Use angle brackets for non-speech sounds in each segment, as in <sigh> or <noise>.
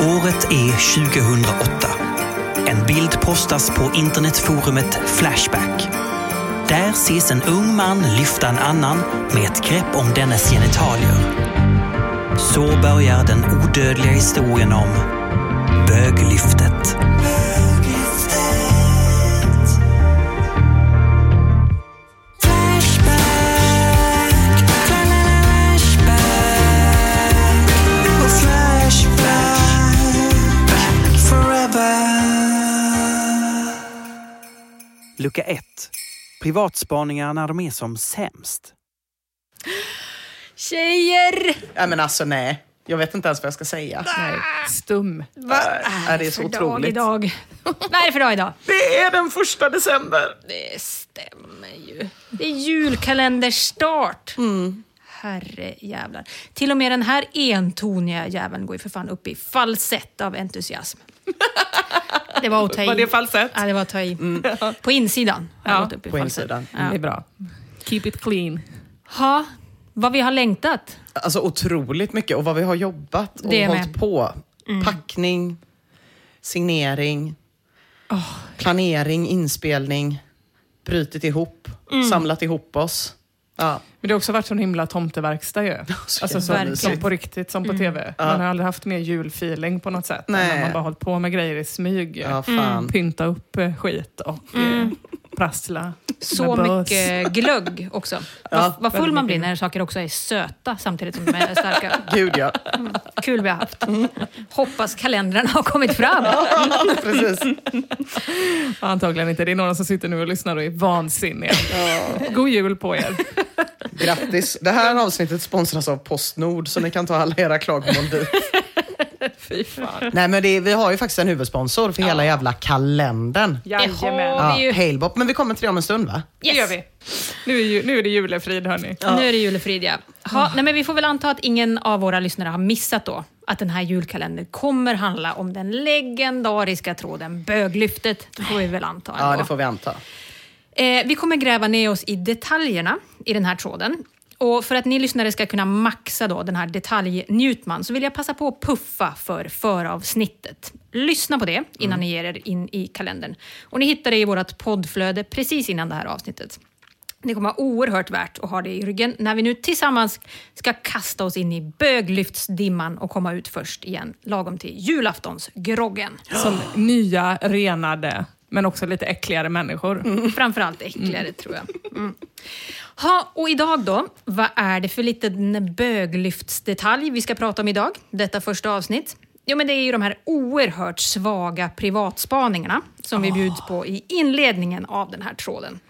Året är 2008. En bild postas på internetforumet Flashback. Där ses en ung man lyfta en annan med ett grepp om dennes genitalier. Så börjar den odödliga historien om böglyftet. Lucka 1. Privatspaningar när de är som sämst. Tjejer! Ja, men alltså nej. Jag vet inte ens vad jag ska säga. Nej, stum. Vad är det så för dag otroligt? idag? Vad är det för dag idag? Det är den första december! Det stämmer ju. Det är julkalenderstart. Mm. Herre jävlar. Till och med den här entoniga jäveln går ju för fan upp i falsett av entusiasm. <laughs> Det var att ta i. Var det falsett? Ja, det var att ta i. <laughs> På insidan har Ja, gått upp i på falsett. insidan. Ja. Det är bra. Keep it clean. Ha, vad vi har längtat. Alltså otroligt mycket och vad vi har jobbat och Det hållit med. på. Packning, signering, planering, inspelning, brutit ihop, samlat ihop oss. Ja. Men det har också varit sån himla tomteverkstad ju. <laughs> Så Alltså så, som på riktigt, som på TV. Man har aldrig haft mer julfeeling på något sätt. än Nej. när Man bara hållit på med grejer i smyg. Ja, fan. Pynta upp eh, skit och eh, prassla. Så mycket glögg också. vad, vad full man blir när saker också är söta samtidigt som de är starka. <laughs> Gud ja. Kul vi har haft. Hoppas kalendrarna har kommit fram. <laughs> Precis. Antagligen inte. Det är några som sitter nu och lyssnar och är vansinniga. God jul på er. Grattis. Det här avsnittet sponsras av Postnord så ni kan ta alla era klagomål dit. Fy fan. Nej men det, vi har ju faktiskt en huvudsponsor för hela jävla kalendern. Jajamän. Ja, är Halebop. Men vi kommer till det om en stund va? Det gör vi. Nu är, ju, nu är det julefrid hörni. Nu är det julefrid, ja. Ha, nej, men vi får väl anta att ingen av våra lyssnare har missat då att den här julkalendern kommer handla om den legendariska tråden Böglyftet. Det får vi väl anta. Ja, ändå. det får vi anta. Eh, vi kommer gräva ner oss i detaljerna i den här tråden. Och för att ni lyssnare ska kunna maxa då den här detaljnjutman så vill jag passa på att puffa för föravsnittet. Lyssna på det innan ni ger er in i kalendern. Och ni hittar det i vårt poddflöde precis innan det här avsnittet. Det kommer vara oerhört värt att ha det i ryggen när vi nu tillsammans ska kasta oss in i böglyftsdimman och komma ut först igen lagom till julaftonsgroggen. Som nya, renade, men också lite äckligare människor. Framförallt äckligare tror jag. Mm. Ha, och idag då, vad är det för liten böglyftsdetalj vi ska prata om idag? Detta första avsnitt. Jo, men det är ju de här oerhört svaga privatspaningarna som vi bjuds på i inledningen av den här tråden.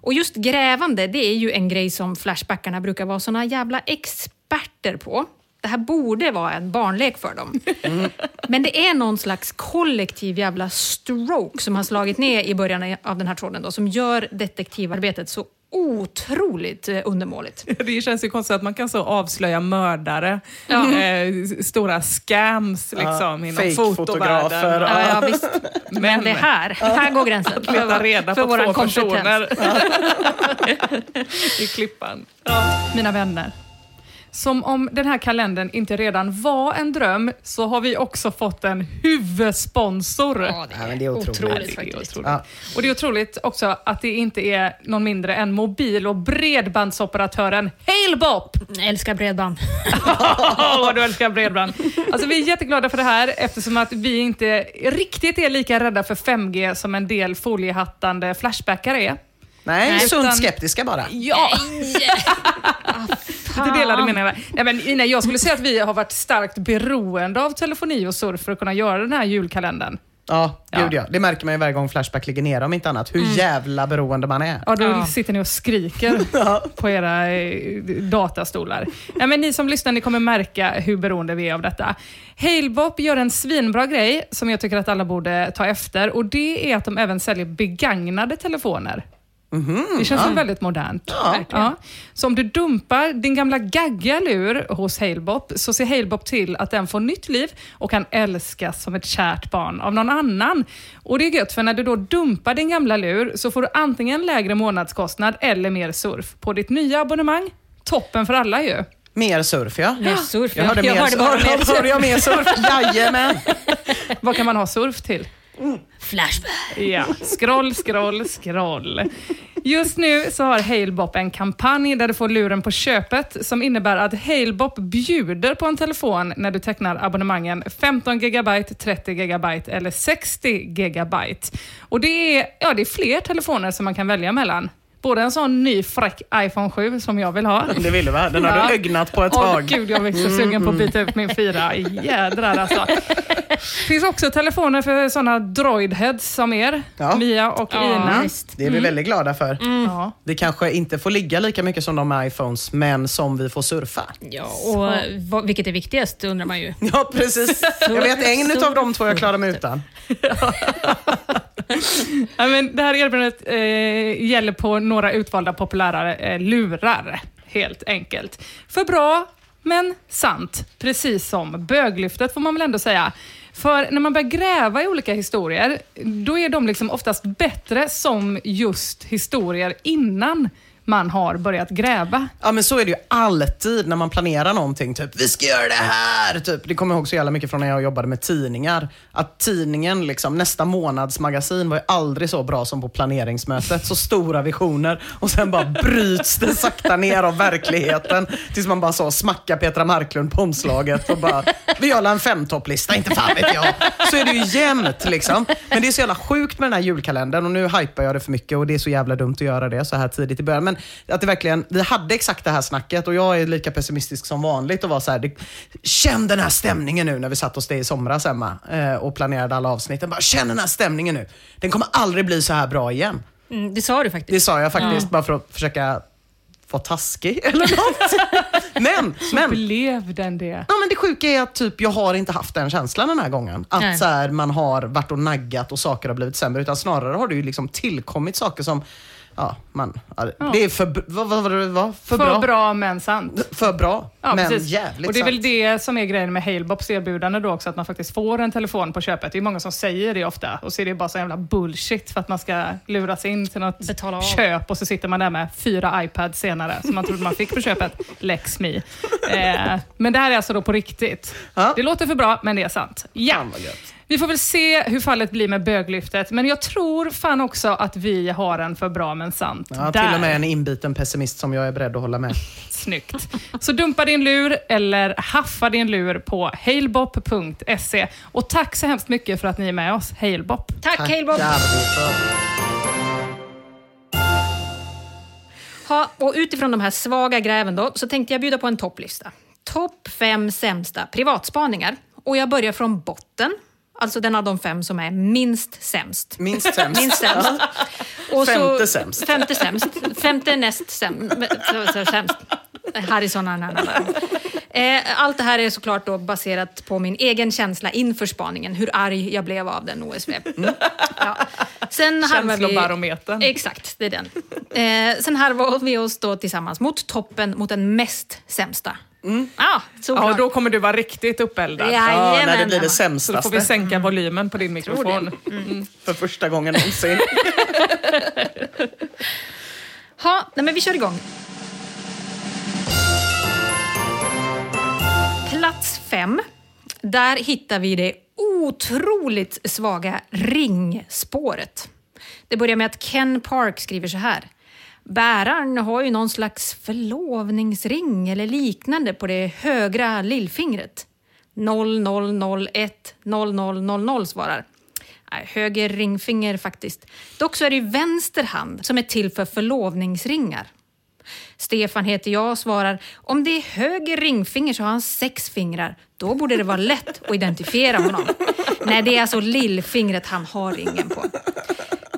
Och just grävande, det är ju en grej som Flashbackarna brukar vara såna jävla experter på. Det här borde vara en barnlek för dem. Men det är någon slags kollektiv jävla stroke som har slagit ner i början av den här tråden då, som gör detektivarbetet så otroligt eh, undermåligt. <laughs> Det känns ju konstigt att man kan så avslöja mördare, Ja. eh, stora scams liksom, inom fake-fotografer. fotovärlden. Ja, ja, visst. <laughs> Men det här, här går gränsen. Leta reda för på våran två kompetens. personer <laughs> i Klippan. Mina vänner. Som om den här kalendern inte redan var en dröm så har vi också fått en huvudsponsor. Ja, det Ja, men det är otroligt. Det är faktiskt. otroligt. Ja. Och det är otroligt också att det inte är någon mindre än mobil och bredbandsoperatören Halebop. Jag älskar bredband. <laughs> Vad du älskar bredband. Alltså, vi är jätteglada för det här eftersom att vi inte riktigt är lika rädda för 5G som en del foliehattande flashbackare är. Nej, Nej, sunt utan- skeptiska bara. Ja! <laughs> Det delade meningar. Nej, men, nej, jag skulle säga att vi har varit starkt beroende av telefoni och surf för att kunna göra den här julkalendern. Ja, gud ja. Det märker man ju varje gång Flashback ligger ner om inte annat. Hur jävla beroende man är. Ja, då Ja. sitter ni och skriker <laughs> på era eh, datastolar. Nej, men ni som lyssnar ni kommer märka hur beroende vi är av detta. Halebop gör en svinbra grej som jag tycker att alla borde ta efter och det är att de även säljer begagnade telefoner. Det känns väl väldigt modernt. Ja. Så om du dumpar din gamla gaggiga lur hos Halebop så ser Halebop till att den får nytt liv och kan älskas som ett kärt barn av någon annan. Och Det är gött för när du då dumpar din gamla lur så får du antingen lägre månadskostnad eller mer surf på ditt nya abonnemang. Toppen för alla ju. Mer surf ja. Mer surf, Jag ja. hörde, Jag mer, hörde bara <laughs> mer surf. hörde jag mer surf. Jajamän. Vad kan man ha surf till? Flashback. Ja, scroll, scroll, scroll. Just nu så har Halebop en kampanj där du får luren på köpet som innebär att Halebop bjuder på en telefon när du tecknar abonnemangen 15 GB, 30 GB eller 60 GB. Och det är, ja, det är fler telefoner som man kan välja mellan. Både en sån ny fräck iPhone 7 som jag vill ha. <laughs> Det vill du va? Den har Ja. du ögnat på ett Åh tag. gud, jag är så sugen på att byta ut min fyra. Jädrar alltså. Det finns också telefoner för sådana droidheads som er, Ja. Mia och Ja, Ina. visst. Det är vi väldigt glada för. Ja. Vi kanske inte får ligga lika mycket som de med iPhones, men som vi får surfa. Ja, och vad, vilket är viktigast undrar man ju. Ja, precis. Jag vet en av de två jag klarar mig utan. <laughs> <laughs> Ja, men det här erbjudandet eh, gäller på några utvalda populära eh, lurar, helt enkelt. För bra, men sant. Precis som böglyftet får man väl ändå säga. För när man börjar gräva i olika historier, då är de liksom oftast bättre som just historier innan man har börjat gräva. Ja men så är det ju alltid när man planerar någonting. Typ, vi ska göra det här! Typ, det kommer jag ihåg så jävla mycket från när jag jobbade med tidningar. Att tidningen, liksom, nästa månads magasin var ju aldrig så bra som på planeringsmötet. Så stora visioner och sen bara bryts det sakta ner av verkligheten. Tills man bara så smackar Petra Marklund på omslaget och bara, vi gör en femtopplista, inte fan vet jag. Så är det ju jämnt liksom. Men det är så jävla sjukt med den här julkalendern och nu hypar jag det för mycket och det är så jävla dumt att göra det så här tidigt i början. Men att det verkligen, vi hade exakt det här snacket och jag är lika pessimistisk som vanligt och var så här, det, känn den här stämningen nu när vi satt hos dig i somras Emma eh, och planerade alla avsnitten. Bara, känn den här stämningen nu. Den kommer aldrig bli så här bra igen. Mm, det sa du Det faktiskt. sa jag faktiskt bara för att försöka vara taskig eller något. <laughs> men, men, Blev den det? Ja, men det sjuka är att typ, jag har inte haft den känslan den här gången. Att Nej. så här, man har varit och naggat och saker har blivit sämre. Utan snarare har det ju liksom tillkommit saker som Ja, man, ja, det är för, vad, vad, vad, vad, för, För bra. bra, men sant. För bra, Ja, men precis. jävligt Och det är väl sant. det som är grejen med Halebops erbjudande då också, att man faktiskt får en telefon på köpet. Det är många som säger det ofta och så är det bara så jävla bullshit för att man ska luras in till något Betala av. köp och så sitter man där med fyra iPads senare som man trodde man fick på köpet. <laughs> Lex me. Eh, men det här är alltså då på riktigt. Ja. Det låter för bra, men det är sant. Ja. Fan vad gött. Vi får väl se hur fallet blir med böglyftet, men jag tror fan också att vi har en för bra men sant. Ja, där. till och med en inbiten pessimist som jag är beredd att hålla med. <laughs> Snyggt. Så dumpa din lur eller haffa din lur på hailbop.se. Och tack så hemskt mycket för att ni är med oss, Hailbop. Tack vi för. Ha, och utifrån de här svaga gräven då, så tänkte jag bjuda på en topplista. Topp fem sämsta privatspaningar. Och jag börjar från botten, alltså den av de fem som är minst sämst. Minst sämst. <laughs> Minst sämst. Och Femte sämst. Femte sämst. Femte näst sämst. sämst. Harrison Ananana. Eh, Allt det här är såklart då baserat på min egen känsla inför spaningen, hur arg jag blev av den OSV. Ja. Sen harvar vi- Känslobarometern. Exakt, det är den. Eh, sen harvar vi oss då tillsammans mot toppen, mot den mest sämsta. Mm. Ah, Ja, och då kommer du vara riktigt uppeldad. Ja. Ja, när det blir det Emma. Så då sämsta får vi sänka volymen på din mikrofon. för första gången någonsin. <laughs> Ha, nej men vi kör igång. Plats fem. Där hittar vi det otroligt svaga ringspåret. Det börjar med att Ken Park skriver så här. Bäraren har ju någon slags förlovningsring eller liknande på det högra lillfingret. 0001 0000 svarar. Nej, höger ringfinger faktiskt. Dock så är det ju vänster hand som är till för förlovningsringar. Stefan heter jag och svarar om det är höger ringfinger så har han sex fingrar. Då borde det vara lätt att identifiera honom. Nej, det är alltså lillfingret han har ringen på.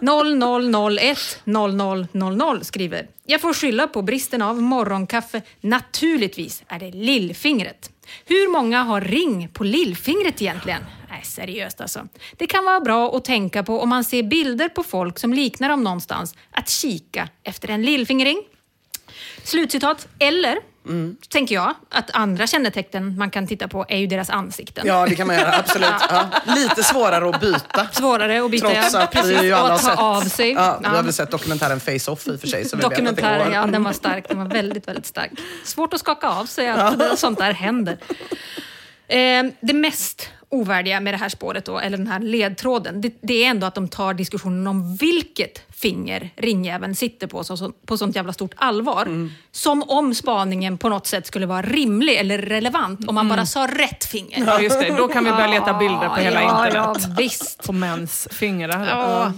0001 0000 skriver. Jag får skylla på bristen av morgonkaffe. Naturligtvis är det lillfingret. Hur många har ring på lillfingret egentligen? Nej, seriöst alltså. Det kan vara bra att tänka på om man ser bilder på folk som liknar dem någonstans, att kika efter en lillfingerring. Slutcitat. Eller tänker jag. Att andra kännetecken man kan titta på är ju deras ansikten. Ja, det kan man göra. Absolut. <laughs> Ja. Lite svårare att byta. Svårare att byta, Trots ja. att Precis, vi ju alla har sett, av sig. Ja, vi Ja. hade sett dokumentären Face-Off i och för sig. Så vi vet att det Dokumentären, går. ja, den var stark. Den var väldigt, väldigt stark. Svårt att skaka av sig att <laughs> sånt där händer. Eh, det mest ovärdiga med det här spåret, då, eller den här ledtråden, det, det är ändå att de tar diskussionen om vilket finger ringjäveln sitter på så, så, på sånt jävla stort allvar. Som om spaningen på något sätt skulle vara rimlig eller relevant om man bara sa rätt finger. Ja, just det. Då kan vi börja leta bilder på hela ja, internet. Ja, visst. På mäns fingrar. Ja.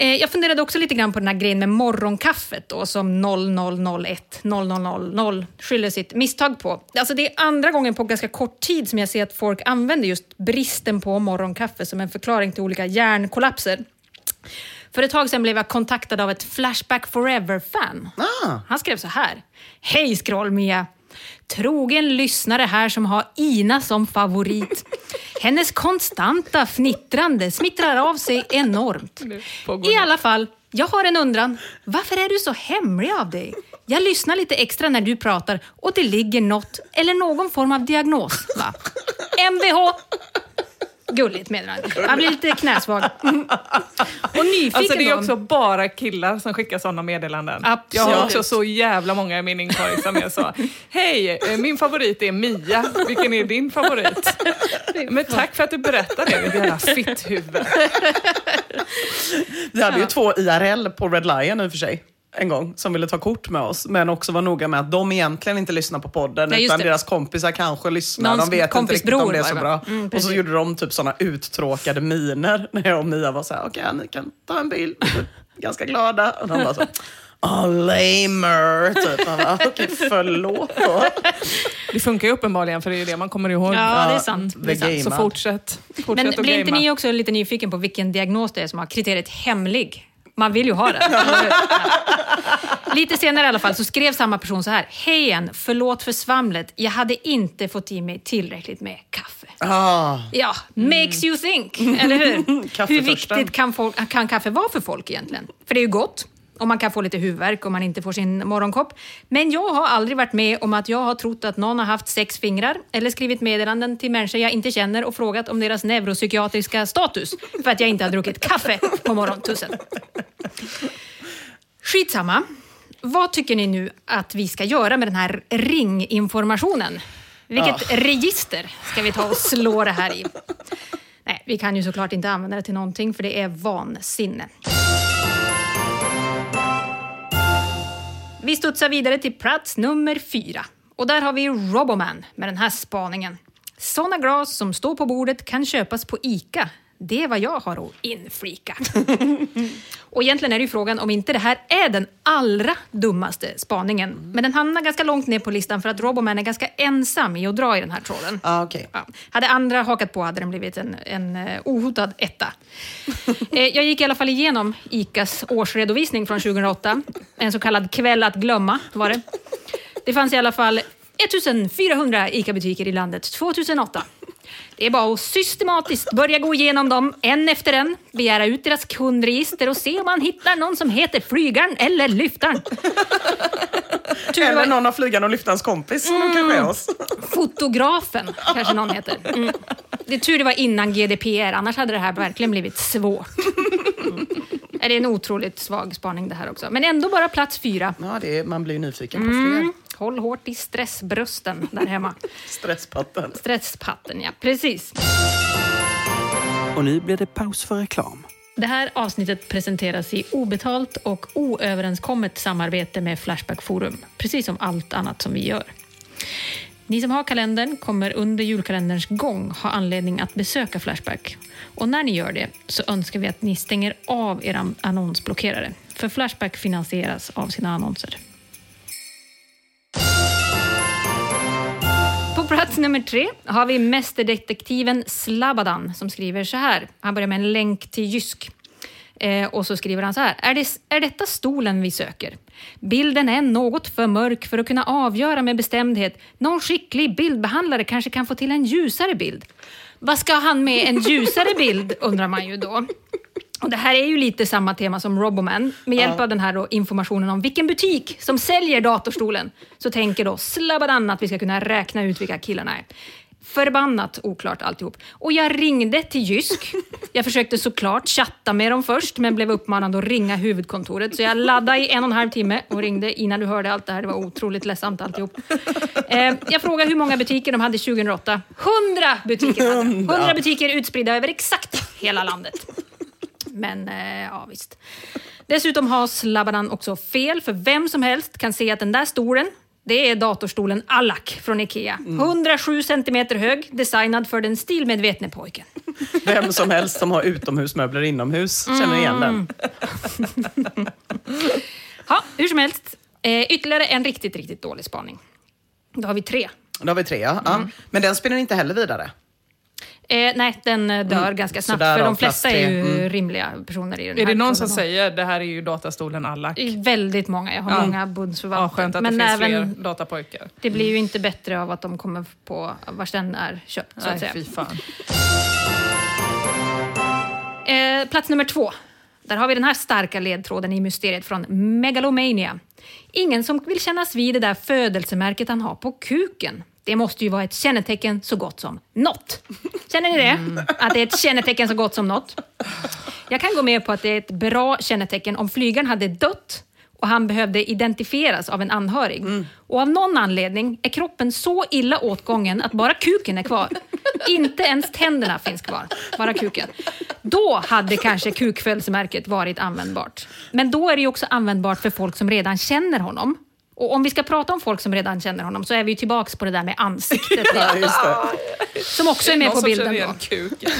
Eh, Jag funderade också lite grann på den här grejen med morgonkaffet då, som 0001 0000 skyller sitt misstag på. Alltså det är andra gången på ganska kort tid som jag ser att folk använder just bristen på morgonkaffe som en förklaring till olika hjärnkollapser. För ett tag sedan blev jag kontaktad av ett Flashback Forever-fan. Ah. Han skrev så här. Hej Scroll-Mia! Trogen lyssnare här som har Ina som favorit. <laughs> Hennes konstanta fnittrande smittrar av sig enormt. I alla fall, jag har en undran. Varför är du så hemlig av dig? Jag lyssnar lite extra när du pratar och det ligger något eller någon form av diagnos, va? <laughs> MVH! Gulligt meddelande. Jag blir lite knäsvag. Och nyfiken Alltså det är också bara killar som skickar sådana meddelanden. Absolut. Jag har också så jävla många i min inkorg som är så. Hej, eh, min favorit är Mia. Vilken är din favorit? <laughs> Men tack för att du berättar det, ditt jävla fitthuvud. Vi hade ju två IRL på Red Lion i och för sig. En gång, som ville ta kort med oss. Men också var noga med att de egentligen inte lyssnar på podden. Nej, utan det. deras kompisar kanske lyssnar. Någons de vet inte riktigt om det är så det, bra. Mm, och så gjorde de typ såna uttråkade miner. När jag och Mia var så här, okej ni kan ta en bild. <laughs> Ganska glada. Och de bara så, oh lamer. Typ. Man bara, okej förlåt då. <laughs> Det funkar ju uppenbarligen för det är det man kommer ihåg. Ja, det är sant. Det är sant. Så fortsätt. fortsätt Men blir inte ni också lite nyfiken på vilken diagnos det är som har kriteriet hemlig? Man vill ju ha den. Lite senare i alla fall så skrev samma person så här. Hej igen, förlåt för svamlet. Jag hade inte fått i mig tillräckligt med kaffe. Ah, Ja, makes you think, eller hur? <laughs> Hur viktigt kan, folk, kan kaffe vara för folk egentligen? För det är ju gott. Och man kan få lite huvudvärk om man inte får sin morgonkopp. Men jag har aldrig varit med om att jag har trott att någon har haft sex fingrar eller skrivit meddelanden till människor jag inte känner och frågat om deras neuropsykiatriska status för att jag inte har druckit kaffe på morgontussen. Skitsamma. Vad tycker ni nu att vi ska göra med den här ringinformationen? Vilket register ska vi ta och slå det här i? Nej, vi kan ju såklart inte använda det till någonting för det är vansinne. Vi studsar vidare till plats nummer fyra. Och där har vi Roboman med den här spaningen. Såna glas som står på bordet kan köpas på ICA. Det är vad jag har att inflika. <laughs> Och egentligen är det ju frågan om inte det här är den allra dummaste spaningen. Men den hamnar ganska långt ner på listan för att Roboman är ganska ensam i att dra i den här tråden. ah, okej. Ja. Hade andra hakat på hade den blivit en, en eh, ohotad etta. <laughs> Eh, jag gick i alla fall igenom ICAs årsredovisning från 2008. En så kallad kväll att glömma var det. Det fanns i alla fall 1400 ICA-butiker i landet 2008. Det är bara att systematiskt börja gå igenom dem en efter en, begära ut deras kundregister och se om man hittar någon som heter Flygaren eller Lyftaren. Eller någon av flygarna och lyftarens kompis som de kanske är oss. Fotografen, kanske någon heter. Mm. Det är tur det var innan GDPR, annars hade det här verkligen blivit svårt. Mm. Det är en otroligt svag spaning det här också. Men ändå bara plats fyra. Ja, det är, man blir nyfiken på fler. Håll hårt i stressbrösten där hemma. <laughs> Stresspatten. Stresspatten, ja. Precis. Och nu blir det paus för reklam. Det här avsnittet presenteras i obetalt och oöverenskommet samarbete med Flashback Forum, precis som allt annat som vi gör. Ni som har kalendern kommer under julkalenderns gång ha anledning att besöka Flashback. Och när ni gör det så önskar vi att ni stänger av era annonsblockerare. För Flashback finansieras av sina annonser. Plats nummer tre har vi mästerdetektiven Slabadan som skriver så här. Han börjar med en länk till Jysk. Eh, och så skriver han så här. Är, det, är detta stolen vi söker? Bilden är något för mörk för att kunna avgöra med bestämdhet. Någon skicklig bildbehandlare kanske kan få till en ljusare bild. Vad ska han med en ljusare bild, undrar man ju då. Och det här är ju lite samma tema som Roboman. Med hjälp av den här informationen om vilken butik som säljer datorstolen så tänker då Slabadan att vi ska kunna räkna ut vilka killarna är. Förbannat oklart alltihop. Och jag ringde till Jysk. Jag försökte såklart chatta med dem först, men blev uppmanad att ringa huvudkontoret. Så jag laddade i en och en halv timme och ringde innan du hörde allt det här. Det var otroligt ledsamt alltihop. Eh, jag frågade hur många butiker de hade 2008. 100 butiker hade de. 100 butiker utspridda över exakt hela landet. Men eh, ja, visst. Dessutom har Slabadan också fel, för vem som helst kan se att den där stolen, det är datorstolen Allak från Ikea. 107 centimeter hög, designad för den stilmedvetne pojken. Vem som helst som har utomhusmöbler inomhus känner igen den. Ja, hur som helst, eh, ytterligare en riktigt, riktigt dålig spaning. Då har vi tre. Då har vi tre, ja. ja. Men den spinner inte heller vidare. Eh, nej, den eh, dör ganska snabbt, därav för de flesta är ju. Mm. rimliga personer i den Är här det någon som säger det här är ju datastolen Allak? Väldigt många. Jag har Ja. många Ja, bundsförvanter. skönt att Men det finns även, fler datapojkar. det blir ju inte bättre av att de kommer på vars den är köpt, så att Nej, säga. fy fan. Eh, plats nummer två. Där har vi den här starka ledtråden i mysteriet från Megalomania. Ingen som vill kännas vid det där födelsemärket han har på kuken. Det måste ju vara ett kännetecken så gott som något. Känner ni det? Att det är ett kännetecken så gott som något? Jag kan gå med på att det är ett bra kännetecken om flygaren hade dött och han behövde identifieras av en anhörig. Och av någon anledning är kroppen så illa åtgången att bara kuken är kvar. Inte ens tänderna finns kvar, bara kuken. Då hade kanske kukfödelsemärket varit användbart. Men då är det ju också användbart för folk som redan känner honom. Och om vi ska prata om folk som redan känner honom så är vi ju tillbaks på det där med ansiktet. <laughs> Ja, just det. Som också är med någon på som bilden känner då. igen kuken.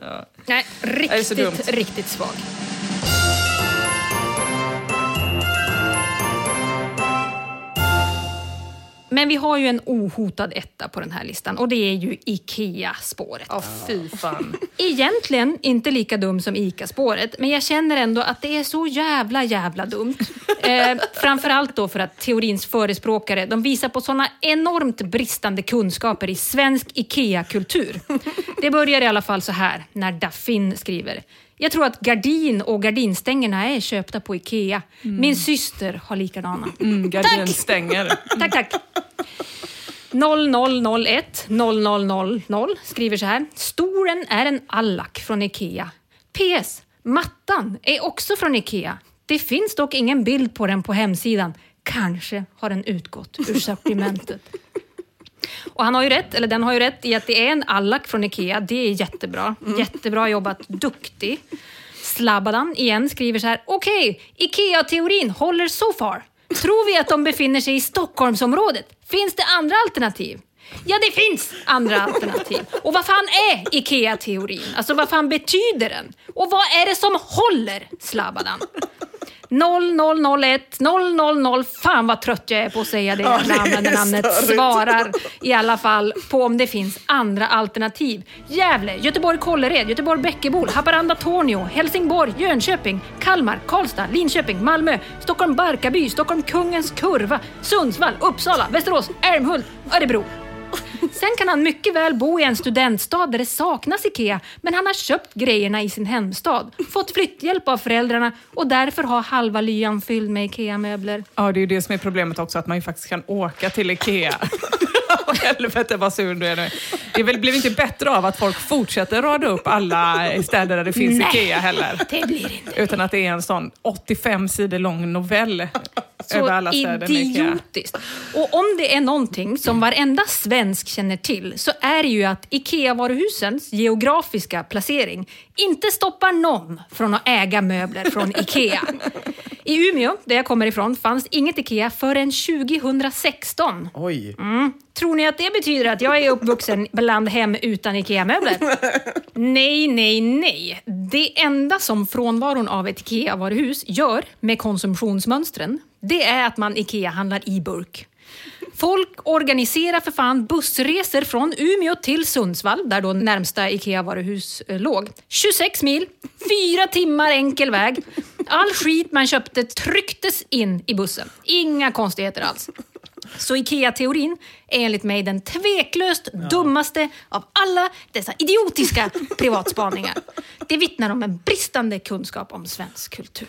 Ja. Nej, riktigt, riktigt svag. Men vi har ju en ohotad etta på den här listan och det är ju IKEA-spåret. Ja, fy fan. <laughs> Egentligen inte lika dum som ICA-spåret, men jag känner ändå att det är så jävla, jävla dumt. <laughs> Eh, framförallt då för att teorins förespråkare de visar på såna enormt bristande kunskaper i svensk IKEA-kultur. Det börjar i alla fall så här när Daffin skriver. Jag tror att gardin och gardinstängerna är köpta på IKEA. Min syster har likadana. Mm, gardinstänger. <laughs> Tack, tack. 0001 0000 skriver så här. Stolen är en allack från IKEA. PS. Mattan är också från IKEA. Det finns dock ingen bild på den på hemsidan. Kanske har den utgått ur sortimentet. Och han har ju rätt, eller den har ju rätt i att det är en allack från IKEA. Det är jättebra. Jättebra jobbat. Duktig. Slabbadan igen skriver så här. Okej, IKEA-teorin håller so far. Tror vi att de befinner sig i Stockholmsområdet? Finns det andra alternativ? Ja, det finns andra alternativ. Och vad fan är IKEA-teorin? Alltså vad fan betyder den? Och vad är det som håller, Slabbadan? 0001 000, fan vad trött jag är på att säga det Ja, jävla är användarnamnet. Svarar i alla fall på om det finns andra alternativ. Gävle, Göteborg Kållered, Göteborg Bäckebol, Haparanda Tornio, Helsingborg, Jönköping, Kalmar, Karlstad, Linköping, Malmö, Stockholm Barkarby, Stockholm Kungens Kurva, Sundsvall, Uppsala, Västerås, Älmhult, Örebro. Sen kan han mycket väl bo i en studentstad där det saknas IKEA, men han har köpt grejerna i sin hemstad, fått flytthjälp av föräldrarna och därför har halva lyan fylld med IKEA-möbler. Ja, det är ju det som är problemet också, att man ju faktiskt kan åka till IKEA. <laughs> <laughs> Helvete vad sur du är nu. Det väl, blev inte bättre av att folk fortsätter rada upp alla städer där det finns Nej. IKEA heller. Det blir inte Utan att det är en sån 85 sidor lång novell så över alla städer idiotiskt. Och om det är någonting som varenda svensk känner till så är det ju att IKEA-varuhusens geografiska placering inte stoppar någon från att äga möbler från IKEA. I Umeå, där jag kommer ifrån, fanns inget IKEA förrän 2016. Oj. Tror ni att det betyder att jag är uppvuxen bland hem utan IKEA-möbler? Nej, nej, nej. Det enda som frånvaron av ett IKEA-varuhus gör med konsumtionsmönstren, det är att man IKEA-handlar i burk. Folk organiserar för fan bussresor från Umeå till Sundsvall, där då närmsta IKEA-varuhus eh, låg. 26 mil, fyra timmar enkel väg. All skit man köpte trycktes in i bussen. Inga konstigheter alls. Så IKEA-teorin är enligt mig den tveklöst dummaste av alla dessa idiotiska privatspaningar. Det vittnar om en bristande kunskap om svensk kultur.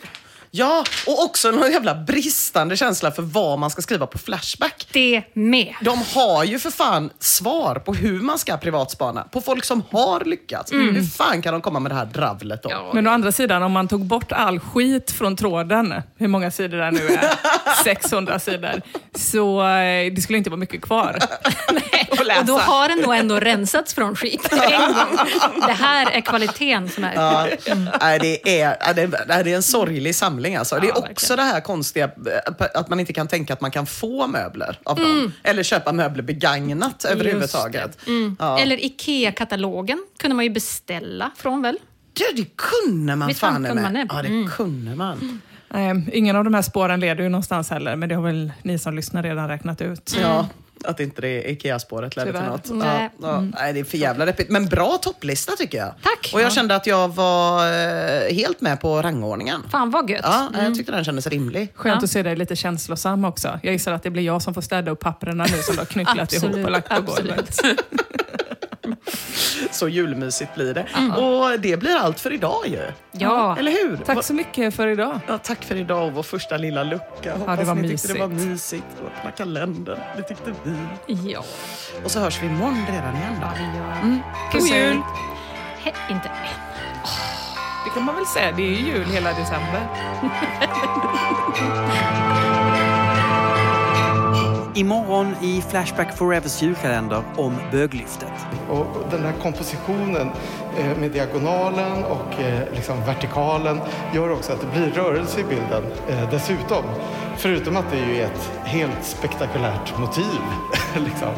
Ja, och också någon jävla bristande känsla för vad man ska skriva på Flashback. Det med. De har ju för fan svar på hur man ska privatspana. På folk som har lyckats. Hur fan kan de komma med det här dravlet då? Ja. Men å andra sidan, om man tog bort all skit från tråden, hur många sidor det nu är, <laughs> 600 sidor, så eh, det skulle inte vara mycket kvar <laughs> att läsa. Och då har den nog ändå rensats från skit en gång. Det här är kvaliteten som är... Ja, nej, det, är, det, är, en sorglig samling alltså. Det är också verkligen. det här konstiga eh, att man inte kan tänka att man kan få möbler av Mm. dem. Eller köpa möbler begagnat överhuvudtaget. Ja. Eller IKEA-katalogen kunde man ju beställa från väl? Ja, det kunde man Visst fan kunde man det? Ja, det Mm. kunde man. Nej, ingen av de här spåren leder ju någonstans heller, men det har väl ni som lyssnar redan räknat ut. Ja, att inte det Ikea-spåret ledde till något. Nej. Ja, ja. Nej, det är för jävla deppigt. Men bra topplista tycker jag. Tack. Och jag Ja. kände att jag var eh, helt med på rangordningen. Fan vad gött. Ja, jag tyckte den kändes rimlig. Skönt Ja. att se dig lite känslosam också. Jag gissar att det blir jag som får städa upp papperna nu som du har knycklat ihop och lagt på golvet. <laughs> <laughs> Så julmysigt blir det. Och det blir allt för idag ju. Ja. Eller hur? Tack så mycket för idag. Ja, tack för idag och vår första lilla lucka. Hoppas var ni tyckte det var mysigt. mysigt. Och öppna kalendern. Det tyckte vi. Ja. Och så hörs vi imorgon redan igen då. Ja. Mm. God jul! He, inte Det kan man väl säga, det är ju jul hela december. <laughs> Imorgon i Flashback Forevers julkalender om böglyftet. Och den här kompositionen eh, med diagonalen och eh, liksom vertikalen gör också att det blir rörelse i bilden eh, dessutom. Förutom att det är ett helt spektakulärt motiv. <laughs> liksom.